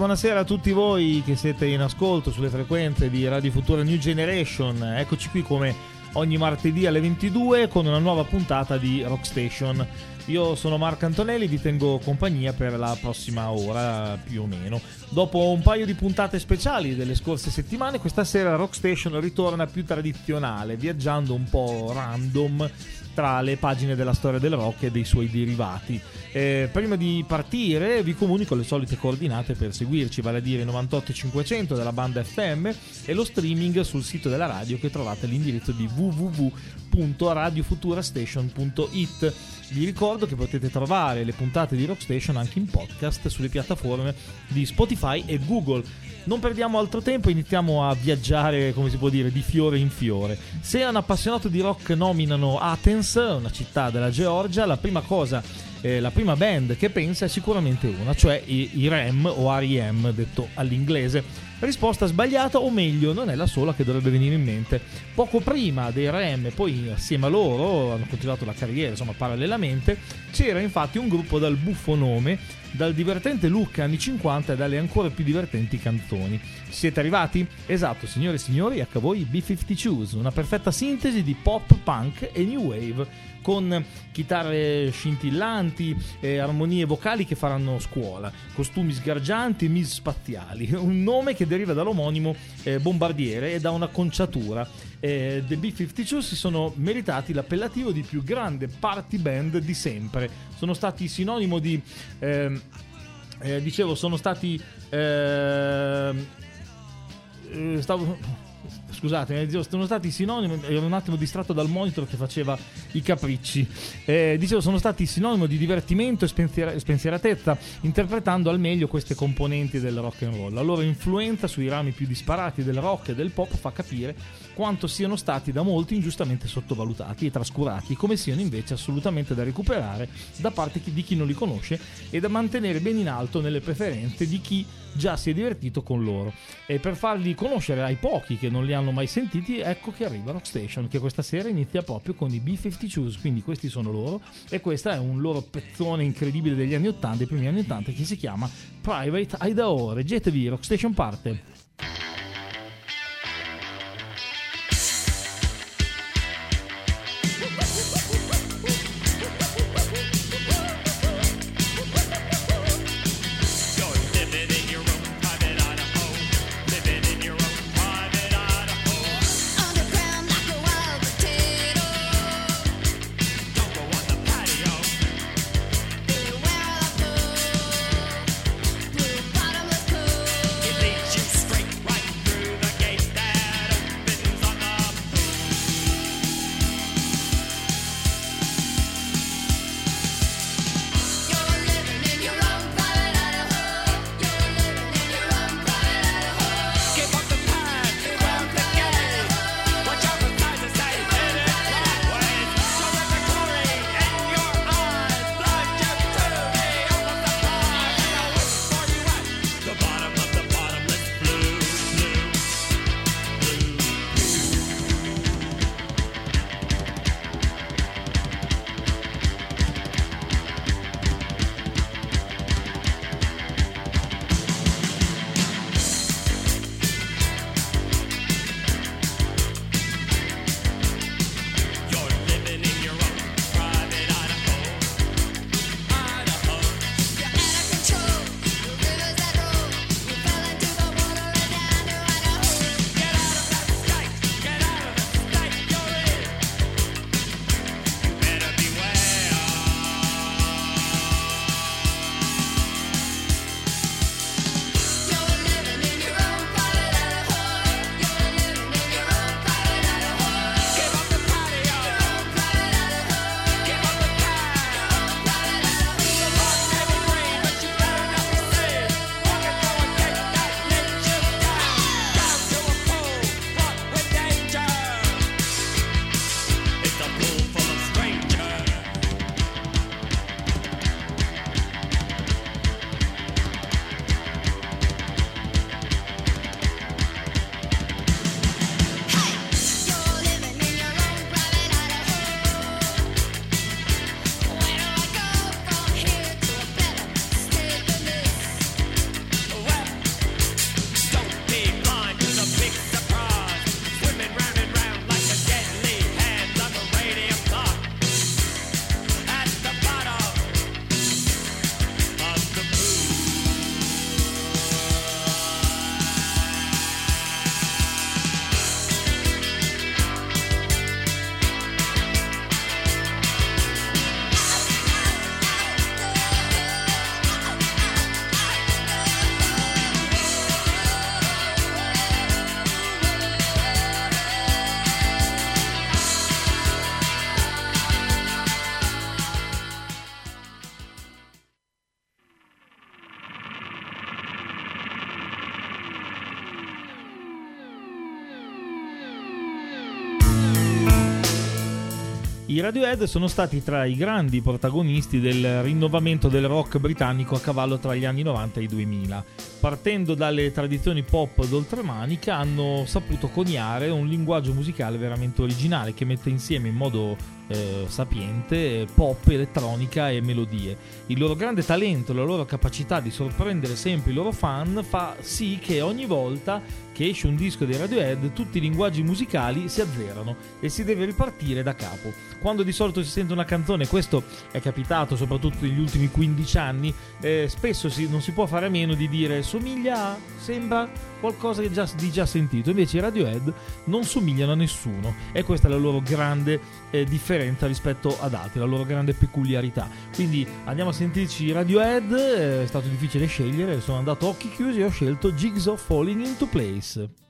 Buonasera, a tutti voi che siete in ascolto sulle frequenze di Radio Futura New Generation. Eccoci qui come ogni martedì alle 22 con una nuova puntata di Rock Station. Io sono Marco Antonelli, vi tengo compagnia per la prossima ora più o meno. Dopo un paio di puntate speciali delle scorse settimane, questa sera Rock Station ritorna più tradizionale, viaggiando un po' random tra le pagine della storia del rock e dei suoi derivati. Eh, prima di partire vi comunico le solite coordinate per seguirci, vale a dire 98500 della banda FM e lo streaming sul sito della radio che trovate all'indirizzo di www.radiofuturastation.it. Vi ricordo che potete trovare le puntate di Rockstation anche in podcast sulle piattaforme di Spotify e Google. Non perdiamo altro tempo, iniziamo a viaggiare, come si può dire, di fiore in fiore. Se un appassionato di rock nominano Athens, una città della Georgia, la prima cosa, eh, la prima band che pensa è sicuramente una, cioè i, i REM o R.E.M. detto all'inglese. Risposta sbagliata, o meglio, non è la sola che dovrebbe venire in mente. Poco prima dei REM, poi assieme a loro hanno continuato la carriera, insomma, parallelamente, c'era infatti un gruppo dal buffo nome, dal divertente look anni 50 e dalle ancora più divertenti canzoni. Siete arrivati? Esatto, signore e signori, ecco a voi B52s, una perfetta sintesi di pop, punk e new wave con chitarre scintillanti, eh, armonie vocali che faranno scuola, costumi sgargianti e miss spaziali. Un nome che deriva dall'omonimo eh, bombardiere e da una conciatura. Eh, The B-52 si sono meritati l'appellativo di più grande party band di sempre. Sono stati sinonimo di... ehm, eh, dicevo, sono stati... ehm, eh, stavo scusate, eh, sono stati sinonimi. Ero un attimo distratto dal monitor che faceva i capricci. Eh, dicevo, sono stati sinonimo di divertimento e spensiera- spensieratezza, interpretando al meglio queste componenti del rock and roll. La loro influenza sui rami più disparati del rock e del pop fa capire quanto siano stati da molti ingiustamente sottovalutati e trascurati, come siano invece assolutamente da recuperare da parte di chi non li conosce e da mantenere ben in alto nelle preferenze di chi già si è divertito con loro. E per farli conoscere ai pochi che non li hanno mai sentiti, ecco che arriva Rockstation, che questa sera inizia proprio con i B-52s, quindi questi sono loro, e questo è un loro pezzone incredibile degli anni 80, dei primi anni 80, che si chiama Private Idaho. Reggetevi, Rockstation parte. Radiohead sono stati tra i grandi protagonisti del rinnovamento del rock britannico a cavallo tra gli anni 90 e i 2000. Partendo dalle tradizioni pop d'oltremanica, hanno saputo coniare un linguaggio musicale veramente originale che mette insieme in modo eh, sapiente pop, elettronica e melodie. Il loro grande talento, la loro capacità di sorprendere sempre i loro fan fa sì che ogni volta che esce un disco dei Radiohead tutti i linguaggi musicali si azzerano e si deve ripartire da capo. Quando di solito si sente una canzone, questo è capitato soprattutto negli ultimi 15 anni, eh, spesso si- non si può fare a meno di dire somiglia a, sembra qualcosa che già, di già sentito, invece i Radiohead non somigliano a nessuno e questa è la loro grande eh, differenza rispetto ad altri, la loro grande peculiarità. Quindi andiamo a sentirci i Radiohead, eh, è stato difficile scegliere, sono andato a occhi chiusi e ho scelto Jigsaw Falling into Place.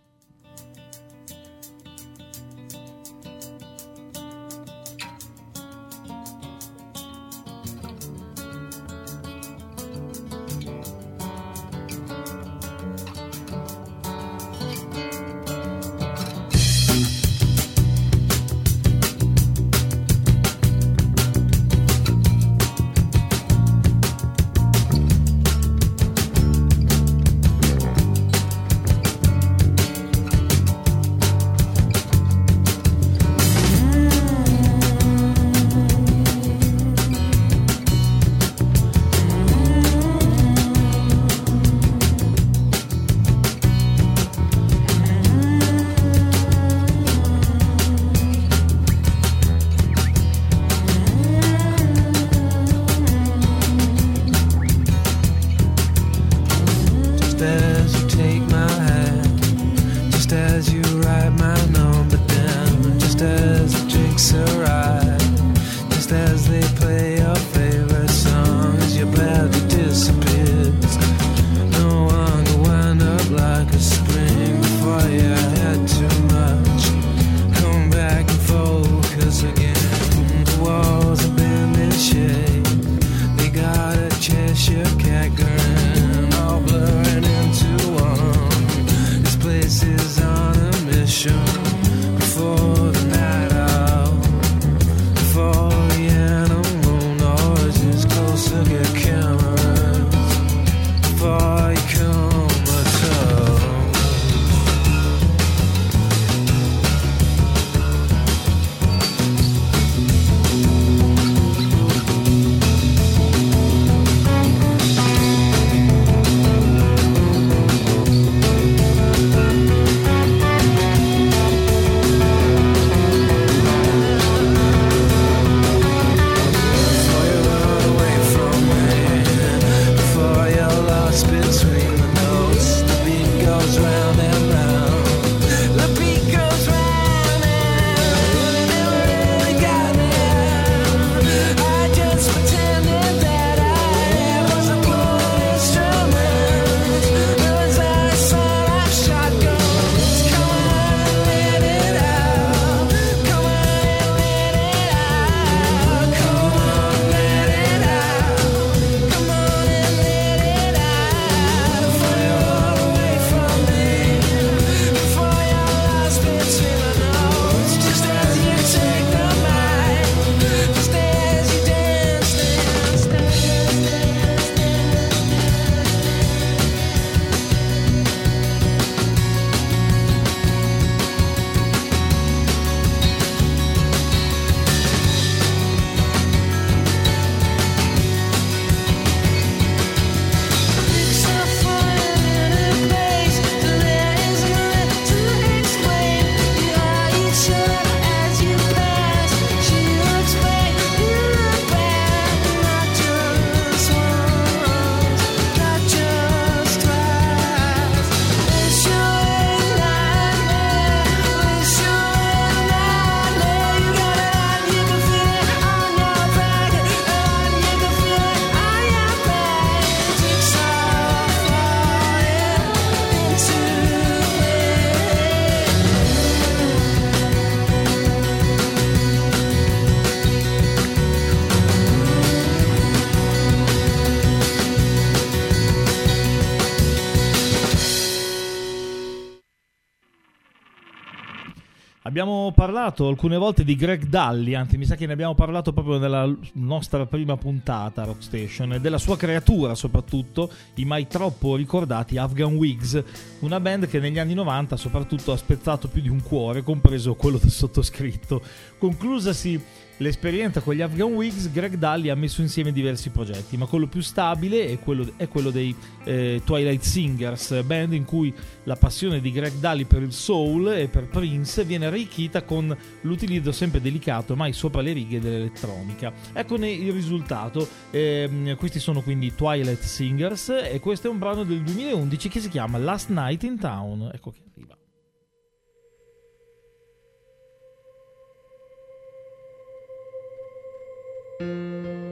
Abbiamo parlato alcune volte di Greg Dalli, anzi mi sa che ne abbiamo parlato proprio nella nostra prima puntata Rock Station e della sua creatura soprattutto, i mai troppo ricordati Afghan Wigs, una band che negli anni 90 soprattutto ha spezzato più di un cuore, compreso quello del sottoscritto. Conclusasi l'esperienza con gli Afghan Wigs, Greg Dalli ha messo insieme diversi progetti, ma quello più stabile è quello, è quello dei eh, Twilight Singers, band in cui la passione di Greg Dalli per il soul e per Prince viene arricchita con l'utilizzo sempre delicato, mai sopra le righe dell'elettronica. Eccone il risultato. Ehm, questi sono quindi Twilight Singers e questo è un brano del 2011 che si chiama Last Night in Town. Ecco che arriva.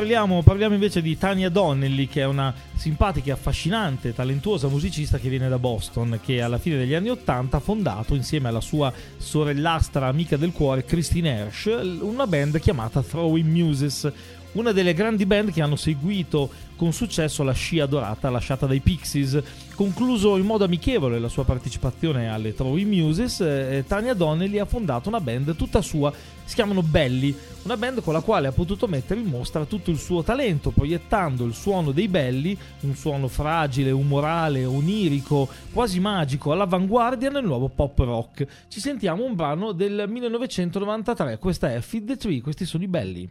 Parliamo, parliamo invece di Tania Donnelly, che è una simpatica, affascinante, talentuosa musicista che viene da Boston, che alla fine degli anni Ottanta ha fondato insieme alla sua sorellastra amica del cuore, Christine Hersh, una band chiamata Throwing Muses, una delle grandi band che hanno seguito con successo la scia dorata lasciata dai Pixies. Concluso in modo amichevole la sua partecipazione alle Throwing Muses, eh, Tania Donnelly ha fondato una band tutta sua, si chiamano Belli, una band con la quale ha potuto mettere in mostra tutto il suo talento, proiettando il suono dei Belli, un suono fragile, umorale, onirico, quasi magico, all'avanguardia nel nuovo pop rock. Ci sentiamo un brano del 1993, questa è Feed the Tree, questi sono i Belli.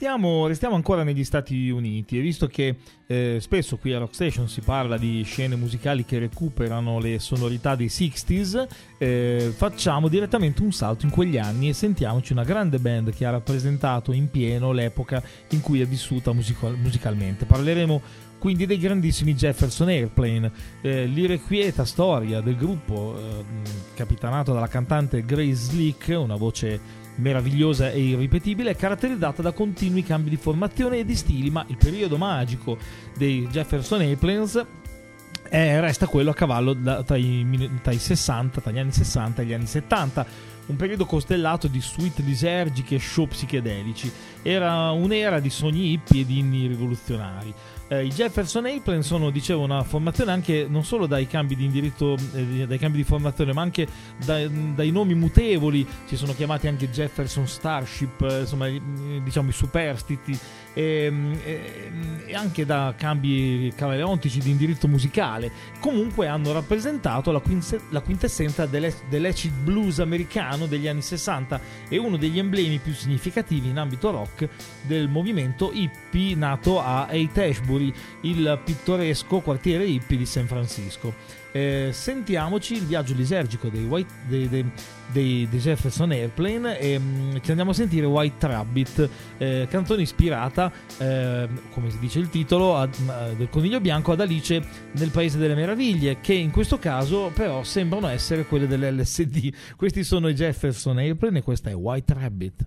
Restiamo, restiamo ancora negli Stati Uniti e visto che eh, spesso qui a Rock Station si parla di scene musicali che recuperano le sonorità dei 60s, eh, facciamo direttamente un salto in quegli anni e sentiamoci una grande band che ha rappresentato in pieno l'epoca in cui è vissuta musical- musicalmente. Parleremo quindi dei grandissimi Jefferson Airplane, eh, l'irrequieta storia del gruppo eh, capitanato dalla cantante Grace Slick, una voce meravigliosa e irripetibile, è caratterizzata da continui cambi di formazione e di stili, ma il periodo magico dei Jefferson Airplanes eh, resta quello a cavallo da- tra, i, tra i 60, tra gli anni 60 e gli anni 70. un periodo costellato di suite lisergiche e show psichedelici. Era un'era di sogni hippie e di inni rivoluzionari. Eh, I Jefferson Airplane sono, dicevo, una formazione anche non solo dai cambi di indirizzo, eh, dai cambi di formazione, ma anche dai, dai nomi mutevoli. Si sono chiamati anche Jefferson Starship, eh, insomma, diciamo i superstiti, e, e- e anche da cambi camaleontici di indirizzo musicale. Comunque hanno rappresentato la, quinse- la quintessenza dell'acid blues americano degli anni 60 e uno degli emblemi più significativi in ambito rock del movimento hippie nato a Haight Ashbury, il pittoresco quartiere hippie di San Francisco. Eh, sentiamoci il viaggio lisergico dei, White- dei- dei- dei- Jefferson Airplane e ci andiamo a sentire White Rabbit, eh, canzone ispirata, eh, come si dice il titolo, a- a- del coniglio bianco ad Alice nel Paese delle Meraviglie, che in questo caso però sembrano essere quelle dell'LSD. Questi sono i Jefferson Airplane e questa è White Rabbit.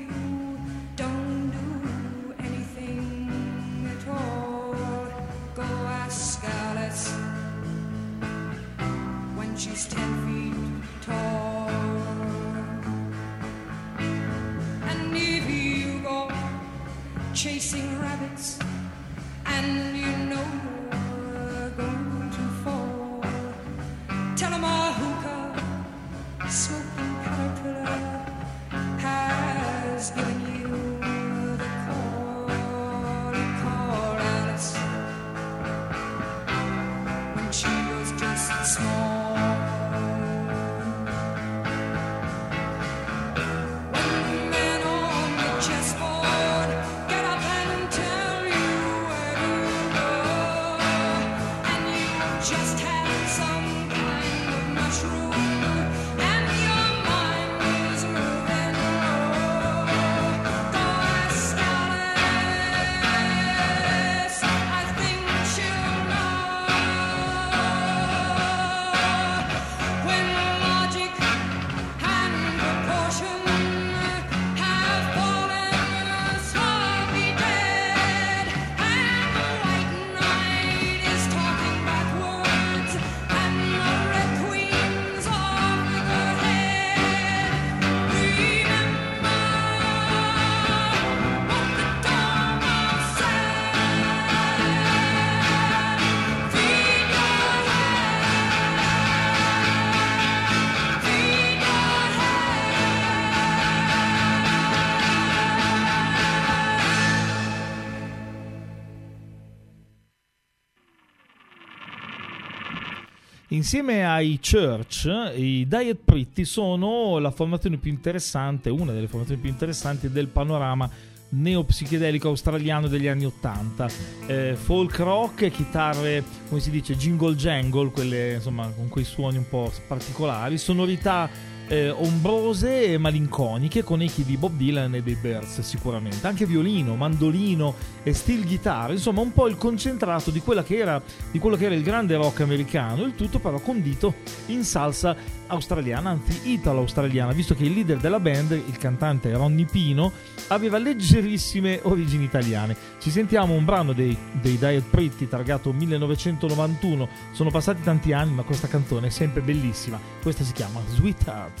Insieme ai Church, i Diet Pretty sono la formazione più interessante, una delle formazioni più interessanti del panorama neopsichedelico australiano degli anni 80. Eh, folk rock, chitarre, come si dice, jingle jangle, quelle insomma con quei suoni un po' particolari, sonorità eh, ombrose e malinconiche con echi di Bob Dylan e dei Birds sicuramente. Anche violino, mandolino e steel guitar, insomma un po' il concentrato di, era, di quello che era il grande rock americano, il tutto però condito in salsa australiana, anzi italo-australiana, visto che il leader della band, il cantante Ronnie Pino, aveva leggerissime origini italiane. Ci sentiamo un brano dei, dei Diet Pretty targato 1991, sono passati tanti anni ma questa canzone è sempre bellissima, questa si chiama Sweetheart.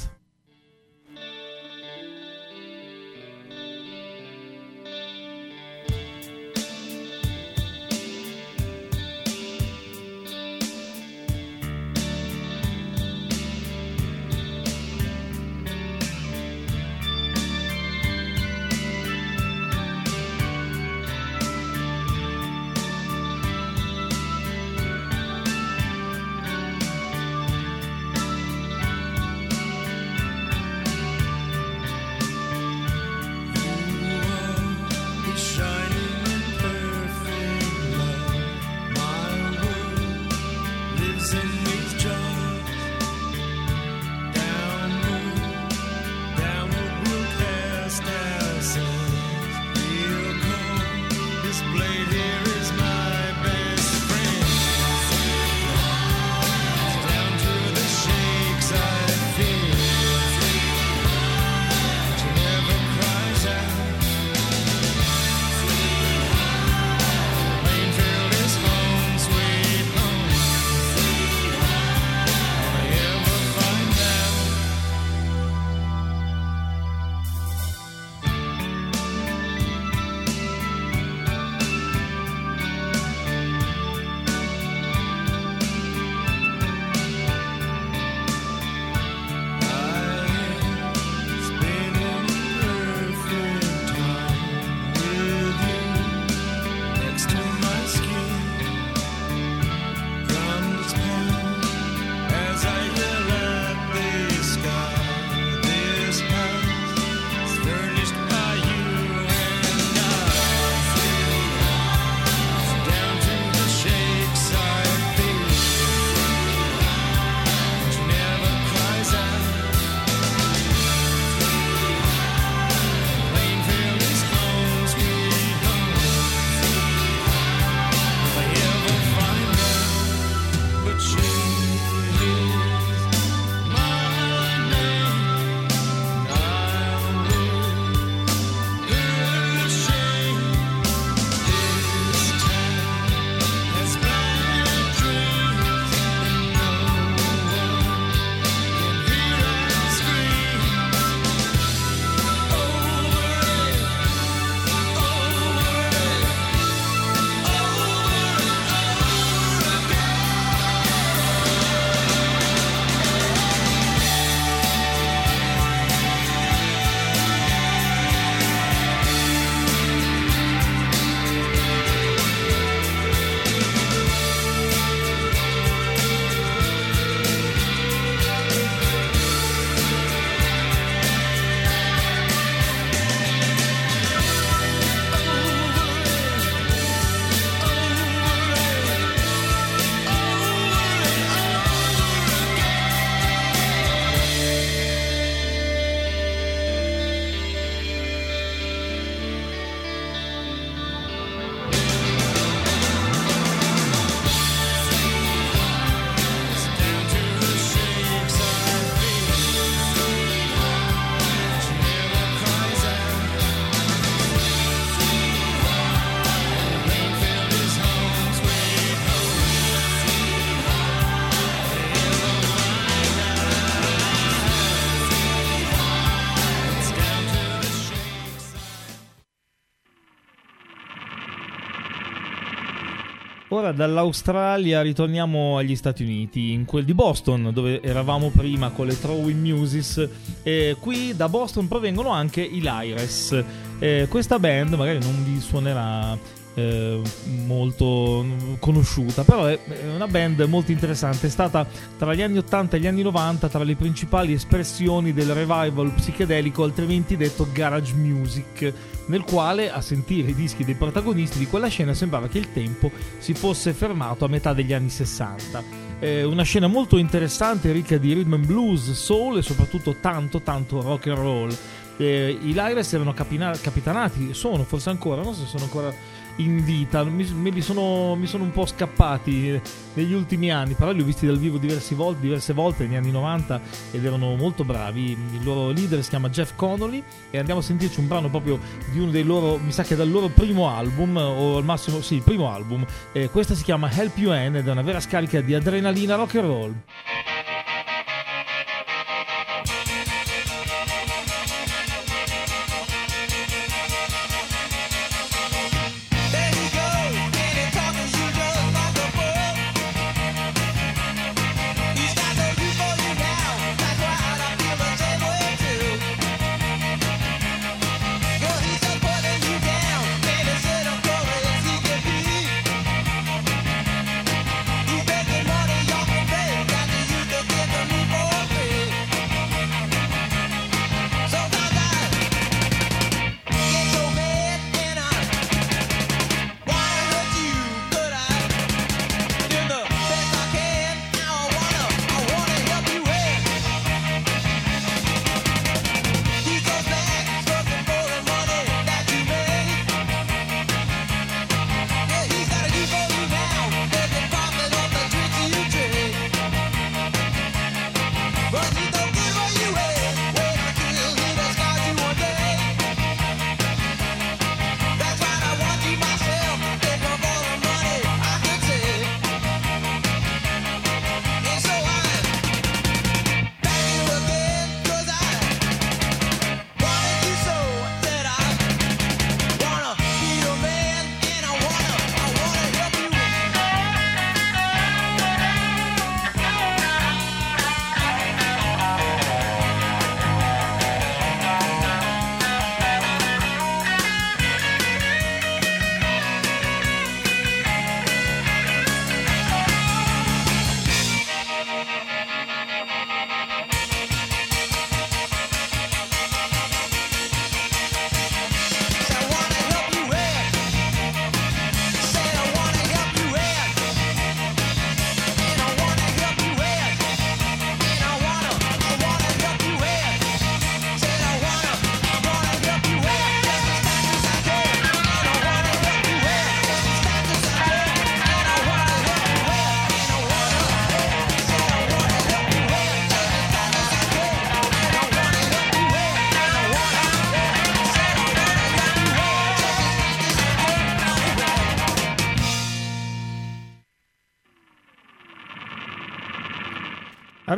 Ora dall'Australia ritorniamo agli Stati Uniti, in quel di Boston, dove eravamo prima con le Throwing Muses. E qui da Boston provengono anche i Lyres. Eh, questa band magari non vi suonerà eh, molto conosciuta, però è una band molto interessante. È stata tra gli anni 80 e gli anni 90 tra le principali espressioni del revival psichedelico, altrimenti detto garage music, nel quale a sentire i dischi dei protagonisti di quella scena sembrava che il tempo si fosse fermato a metà degli anni 60. Eh, una scena molto interessante, ricca di rhythm and blues, soul e soprattutto tanto tanto rock and roll. Eh, I Lyres erano capina- capitanati, sono forse ancora, non so se sono ancora in vita, mi, me li sono, mi sono un po' scappati negli ultimi anni, però li ho visti dal vivo diversi vol- diverse volte negli anni 90 ed erano molto bravi. Il loro leader si chiama Jeff Connolly e andiamo a sentirci un brano proprio di uno dei loro, mi sa che dal loro primo album, o al massimo, sì, il primo album. Eh, questa si chiama Help You Ann ed è una vera scarica di adrenalina rock and roll.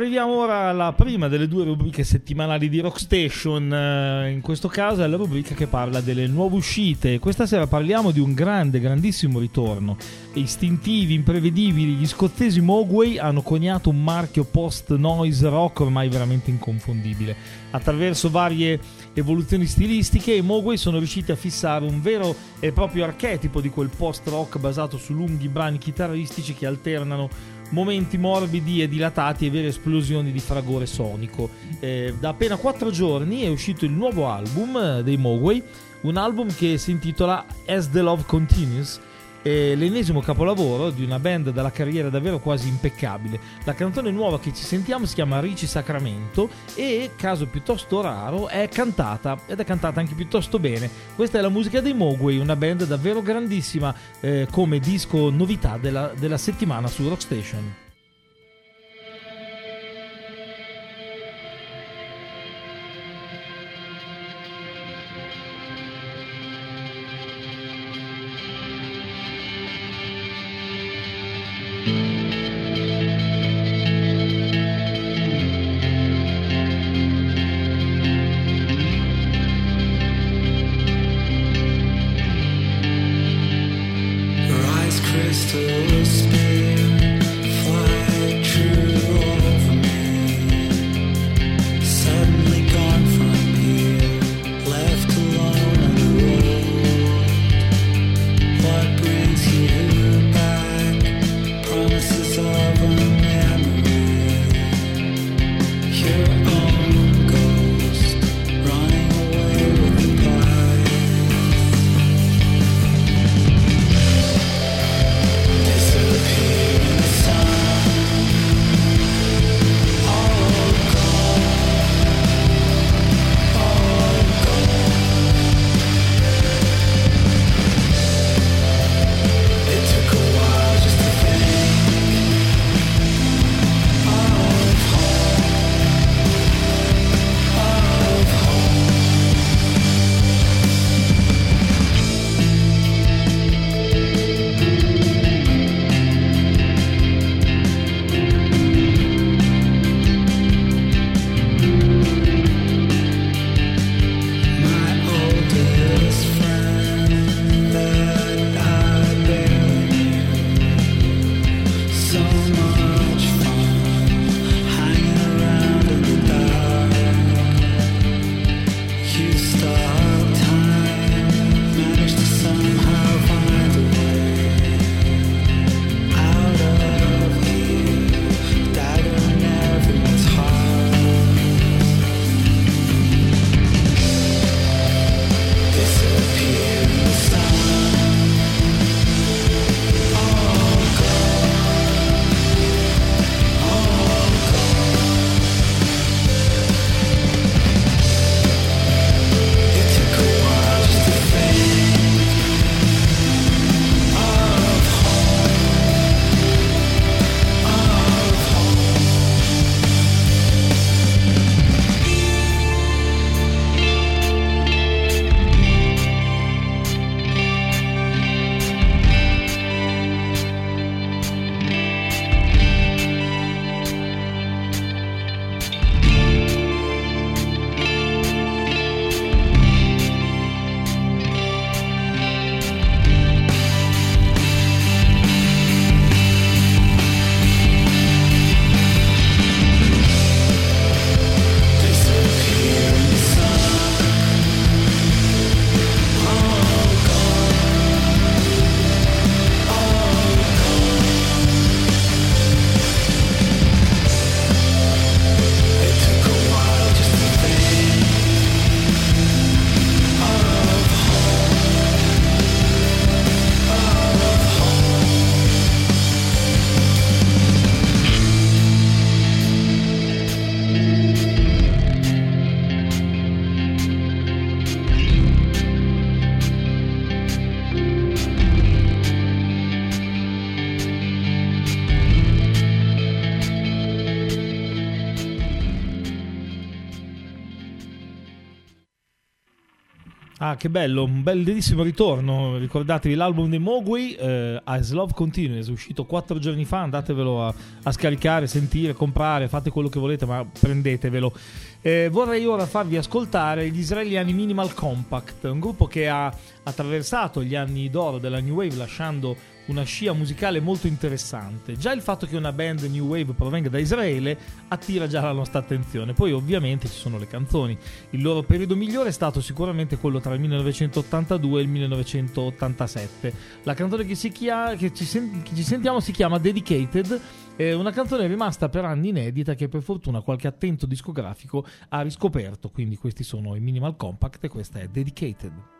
Arriviamo ora alla prima delle due rubriche settimanali di Rockstation, eh, in questo caso è la rubrica che parla delle nuove uscite. Questa sera parliamo di un grande, grandissimo ritorno. Istintivi, imprevedibili, gli scozzesi Mogwai hanno coniato un marchio post-noise rock ormai veramente inconfondibile. Attraverso varie evoluzioni stilistiche, i Mogwai sono riusciti a fissare un vero e proprio archetipo di quel post-rock basato su lunghi brani chitarristici che alternano momenti morbidi e dilatati e vere esplosioni di fragore sonico. Eh, da appena quattro giorni è uscito il nuovo album eh, dei Mogwai, un album che si intitola As the Love Continues. È l'ennesimo capolavoro di una band dalla carriera davvero quasi impeccabile. La canzone nuova che ci sentiamo si chiama Ricci Sacramento e, caso piuttosto raro, è cantata ed è cantata anche piuttosto bene. Questa è la musica dei Mogwai, una band davvero grandissima eh, come disco novità della, della settimana su Rockstation. to speak che bello, un bellissimo ritorno. Ricordatevi l'album dei Mogwai, eh, As Love Continues, uscito quattro giorni fa. Andatevelo a, a scaricare, sentire, comprare, fate quello che volete, ma prendetevelo. Eh, vorrei ora farvi ascoltare gli israeliani Minimal Compact, un gruppo che ha attraversato gli anni d'oro della New Wave lasciando una scia musicale molto interessante. Già il fatto che una band New Wave provenga da Israele attira già la nostra attenzione. Poi ovviamente ci sono le canzoni. Il loro periodo migliore è stato sicuramente quello tra il 1982 e il 1987. La canzone che, si chia- che ci, sen- che ci sentiamo si chiama Dedicated. È una canzone rimasta per anni inedita che per fortuna qualche attento discografico ha riscoperto. Quindi questi sono i Minimal Compact e questa è Dedicated.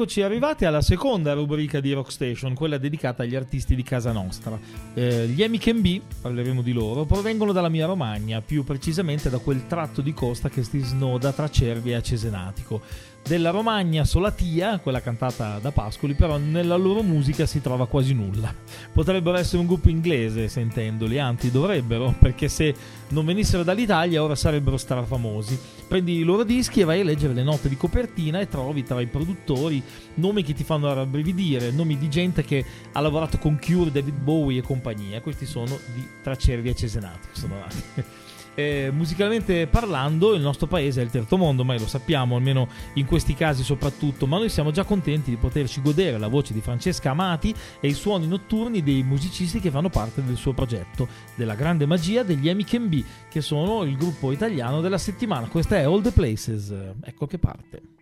Eccoci arrivati alla seconda rubrica di Rockstation, quella dedicata agli artisti di casa nostra. Eh, gli MKB, parleremo di loro, provengono dalla mia Romagna, più precisamente da quel tratto di costa che si snoda tra Cervia e Cesenatico. Della Romagna Solatia, quella cantata da Pascoli, però nella loro musica si trova quasi nulla. Potrebbero essere un gruppo inglese, sentendoli, anzi dovrebbero, perché se non venissero dall'Italia ora sarebbero strafamosi. Prendi i loro dischi e vai a leggere le note di copertina e trovi tra i produttori nomi che ti fanno rabbrividire, nomi di gente che ha lavorato con Cure, David Bowie e compagnia. Questi sono di Tracervi e Eh, musicalmente parlando, il nostro paese è il terzo mondo, ma lo sappiamo, almeno in questi casi soprattutto, ma noi siamo già contenti di poterci godere la voce di Francesca Amati e i suoni notturni dei musicisti che fanno parte del suo progetto, della grande magia degli Emi B, che sono il gruppo italiano della settimana. Questa è All the Places, ecco che parte.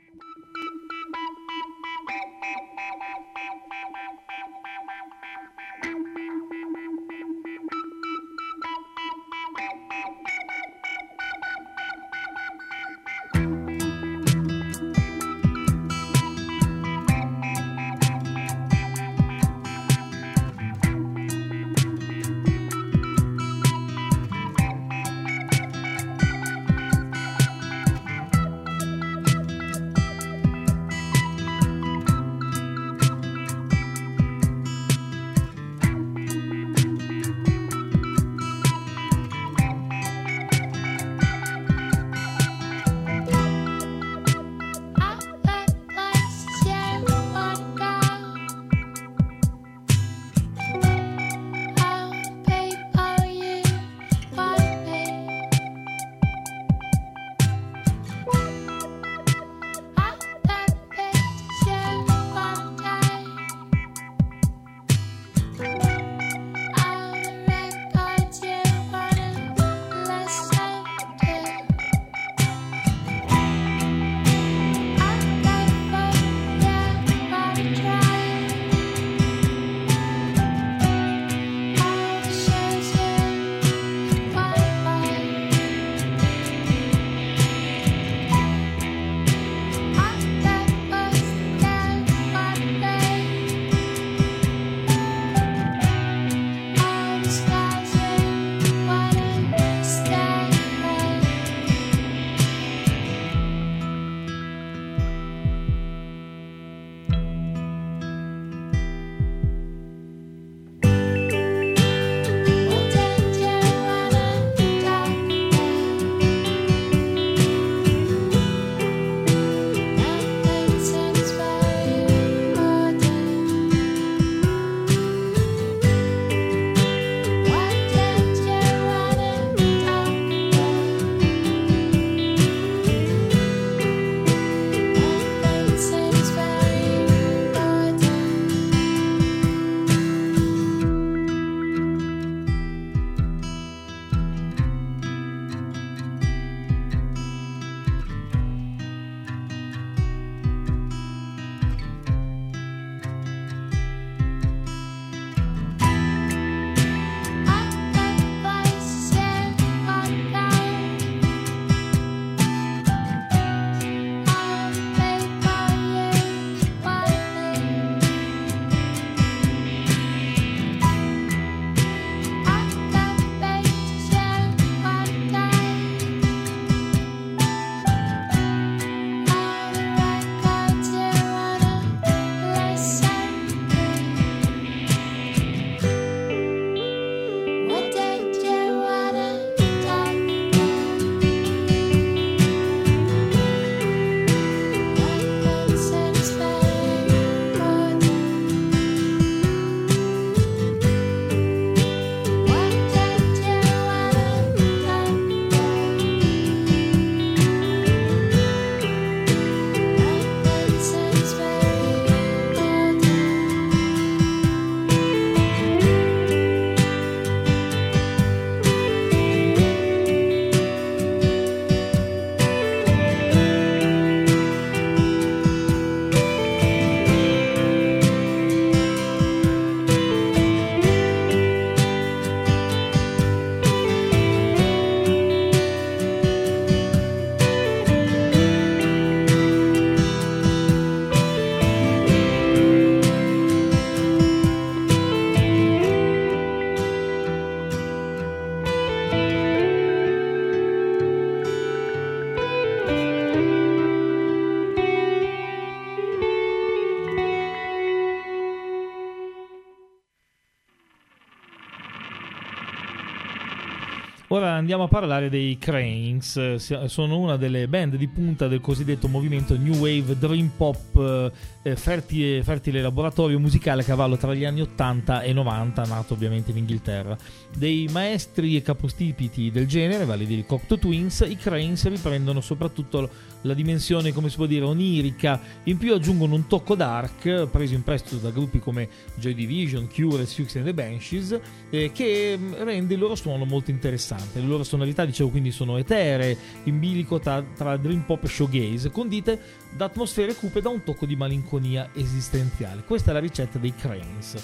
Ora andiamo a parlare dei Cranes, sono una delle band di punta del cosiddetto movimento New Wave Dream Pop, eh, fertile, fertile laboratorio musicale a cavallo tra gli anni 80 e 90, nato ovviamente in Inghilterra. Dei maestri e capostipiti del genere, vale dire i Cocteau Twins, i Cranes riprendono soprattutto la dimensione, come si può dire, onirica, in più aggiungono un tocco dark, preso in prestito da gruppi come Joy Division, Cure, Six and the Banshees, eh, che mm, rende il loro suono molto interessante. Le loro sonorità, dicevo, quindi sono eteree, in bilico tra, tra dream pop e showgaze, condite da atmosfere cupe da un tocco di malinconia esistenziale. Questa è la ricetta dei Cranes.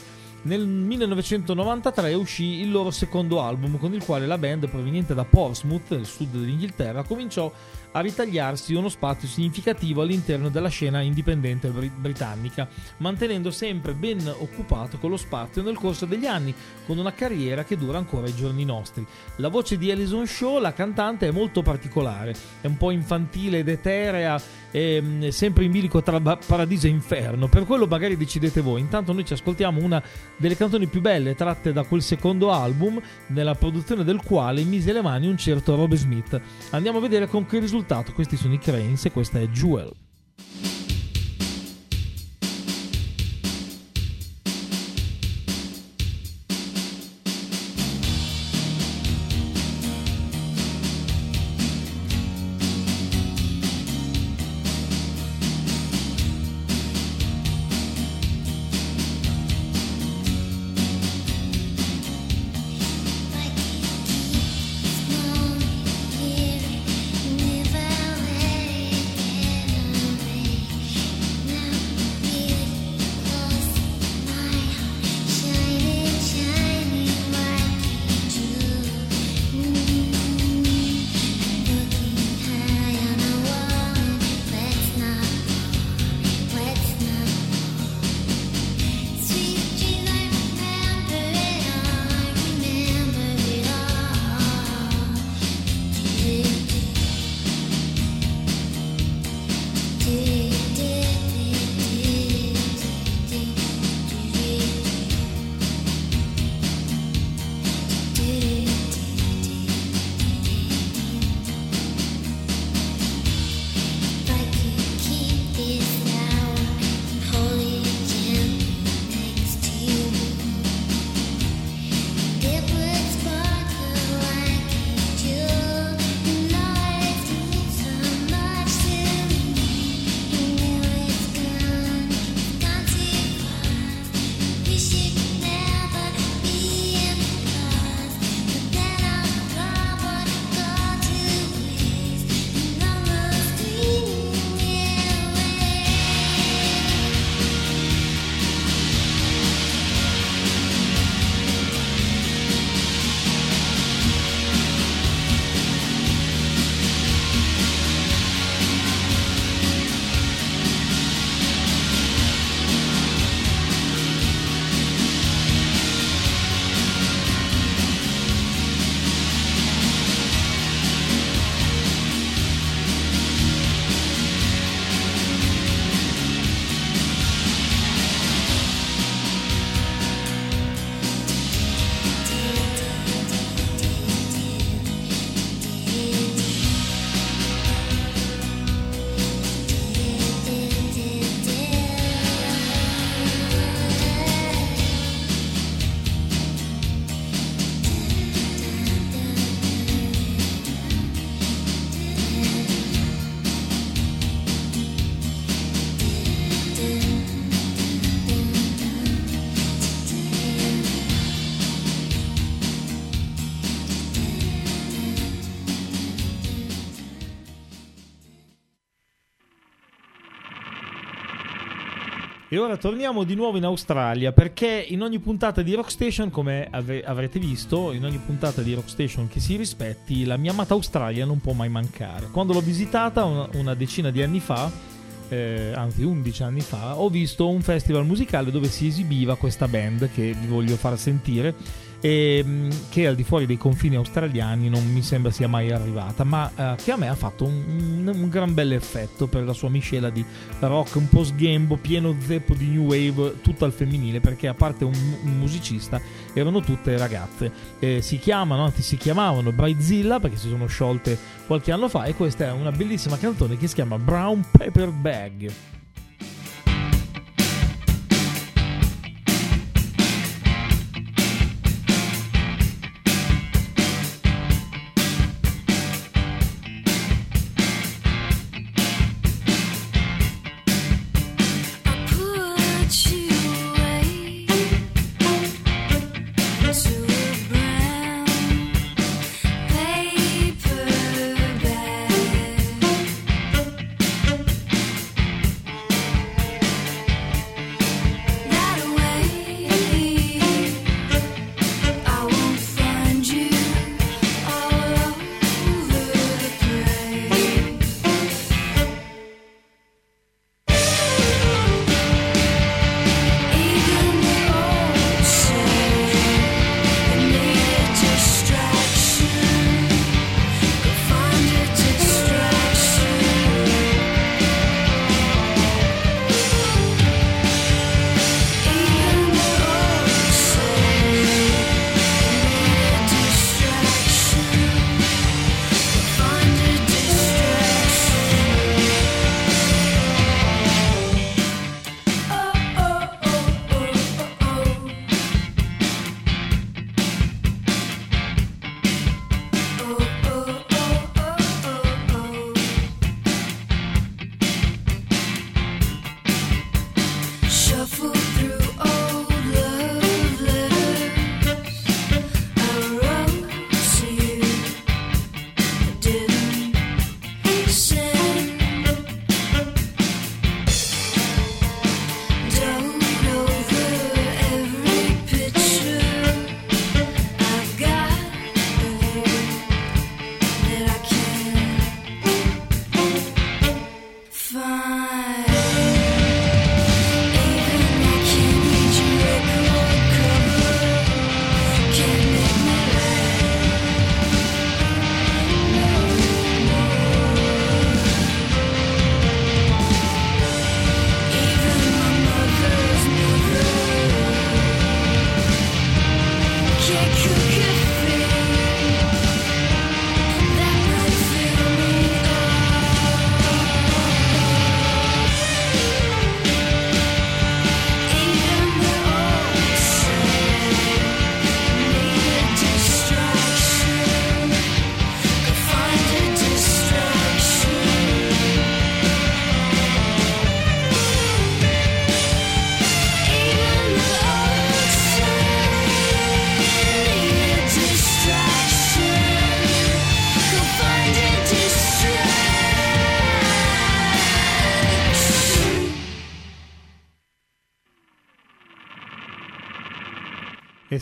Nel 1993 uscì il loro secondo album con il quale la band proveniente da Portsmouth, nel sud dell'Inghilterra, cominciò a ritagliarsi uno spazio significativo all'interno della scena indipendente bri- britannica, mantenendo sempre ben occupato quello spazio nel corso degli anni, con una carriera che dura ancora ai giorni nostri. La voce di Alison Shaw, la cantante, è molto particolare, è un po' infantile ed eterea, e, mm, sempre in bilico tra paradiso e inferno. Per quello magari decidete voi. Intanto noi ci ascoltiamo una delle canzoni più belle tratte da quel secondo album, nella produzione del quale mise le mani un certo Rob Smith. Andiamo a vedere con che risultato. Questi sono i Cranes e questa è Jewel. E ora torniamo di nuovo in Australia perché in ogni puntata di Rockstation, come ave- avrete visto, in ogni puntata di Rockstation che si rispetti, la mia amata Australia non può mai mancare. Quando l'ho visitata una, una decina di anni fa, eh, anzi 11 anni fa, ho visto un festival musicale dove si esibiva questa band che vi voglio far sentire. E, mh, che al di fuori dei confini australiani non mi sembra sia mai arrivata, ma eh, che a me ha fatto un, un- un gran bel effetto per la sua miscela di rock un po' sghembo, pieno zeppo di new wave, tutto al femminile, perché a parte un, un musicista erano tutte ragazze. Eh, si chiamano, anzi si chiamavano Bridezilla perché si sono sciolte qualche anno fa e questa è una bellissima canzone che si chiama Brown Paper Bag.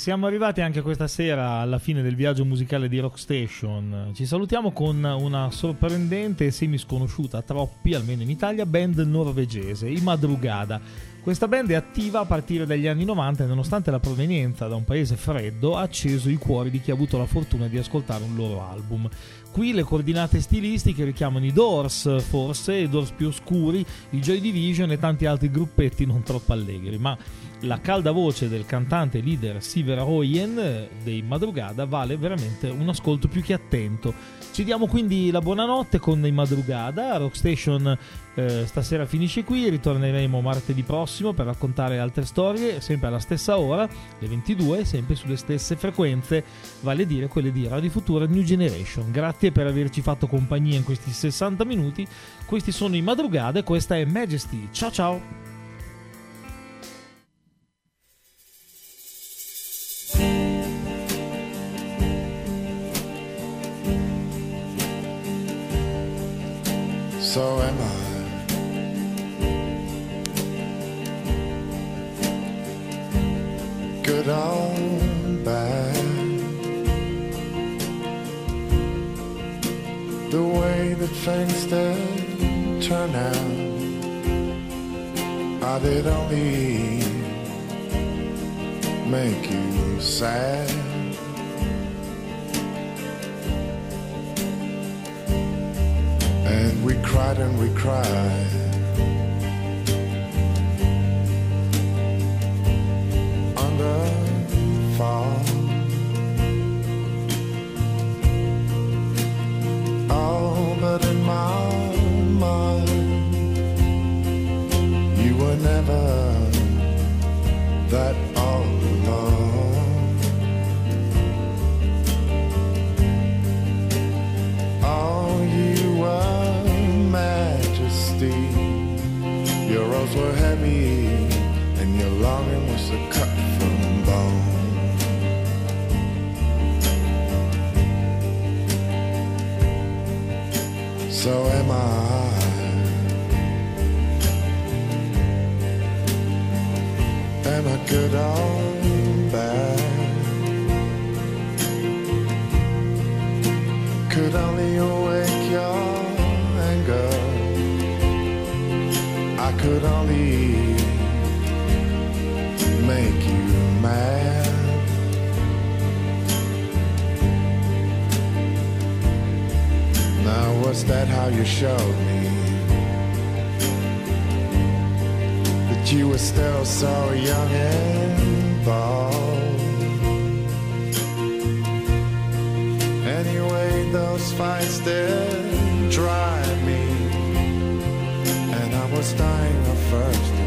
Siamo arrivati anche questa sera alla fine del viaggio musicale di Rockstation. Ci salutiamo con una sorprendente e semi sconosciuta a troppi, almeno in Italia, band norvegese, i Madrugada. Questa band è attiva a partire dagli anni 90 e nonostante la provenienza da un paese freddo ha acceso i cuori di chi ha avuto la fortuna di ascoltare un loro album. Qui le coordinate stilistiche richiamano i Doors, forse, i Doors più oscuri, i Joy Division e tanti altri gruppetti non troppo allegri, ma la calda voce del cantante leader Siver Royen dei Madrugada vale veramente un ascolto più che attento. Ci diamo quindi la buonanotte con i Madrugada. Rockstation eh, stasera finisce qui, ritorneremo martedì prossimo per raccontare altre storie, sempre alla stessa ora, le 22, sempre sulle stesse frequenze, vale a dire quelle di Radio Futura New Generation. Grazie per averci fatto compagnia in questi 60 minuti. Questi sono i Madrugada e questa è Majesty. Ciao ciao! So am I. Good or bad. The way that things did turn out, I did only make you sad. We cried and we cried. Under. Oh, but in my mind, you were never that Your were heavy, and your longing was a cut from bone. So am I. Am I good or could only make you mad. Now, was that how you showed me that you were still so young and bold? Anyway, those fights did drive me, was dying at first.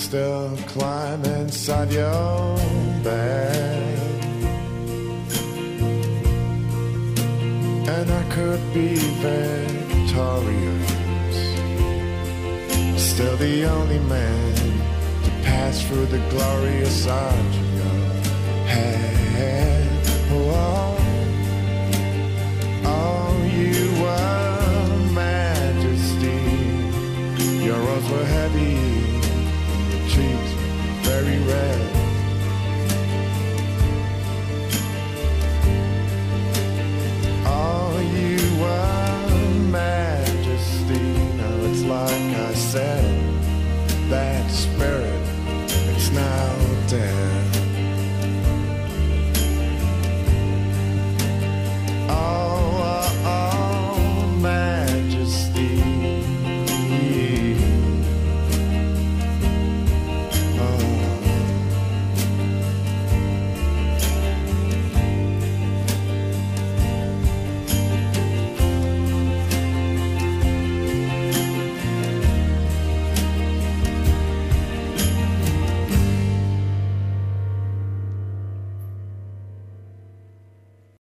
Could still climb inside your bed. And I could be victorious. Still the only man to pass through the glorious arch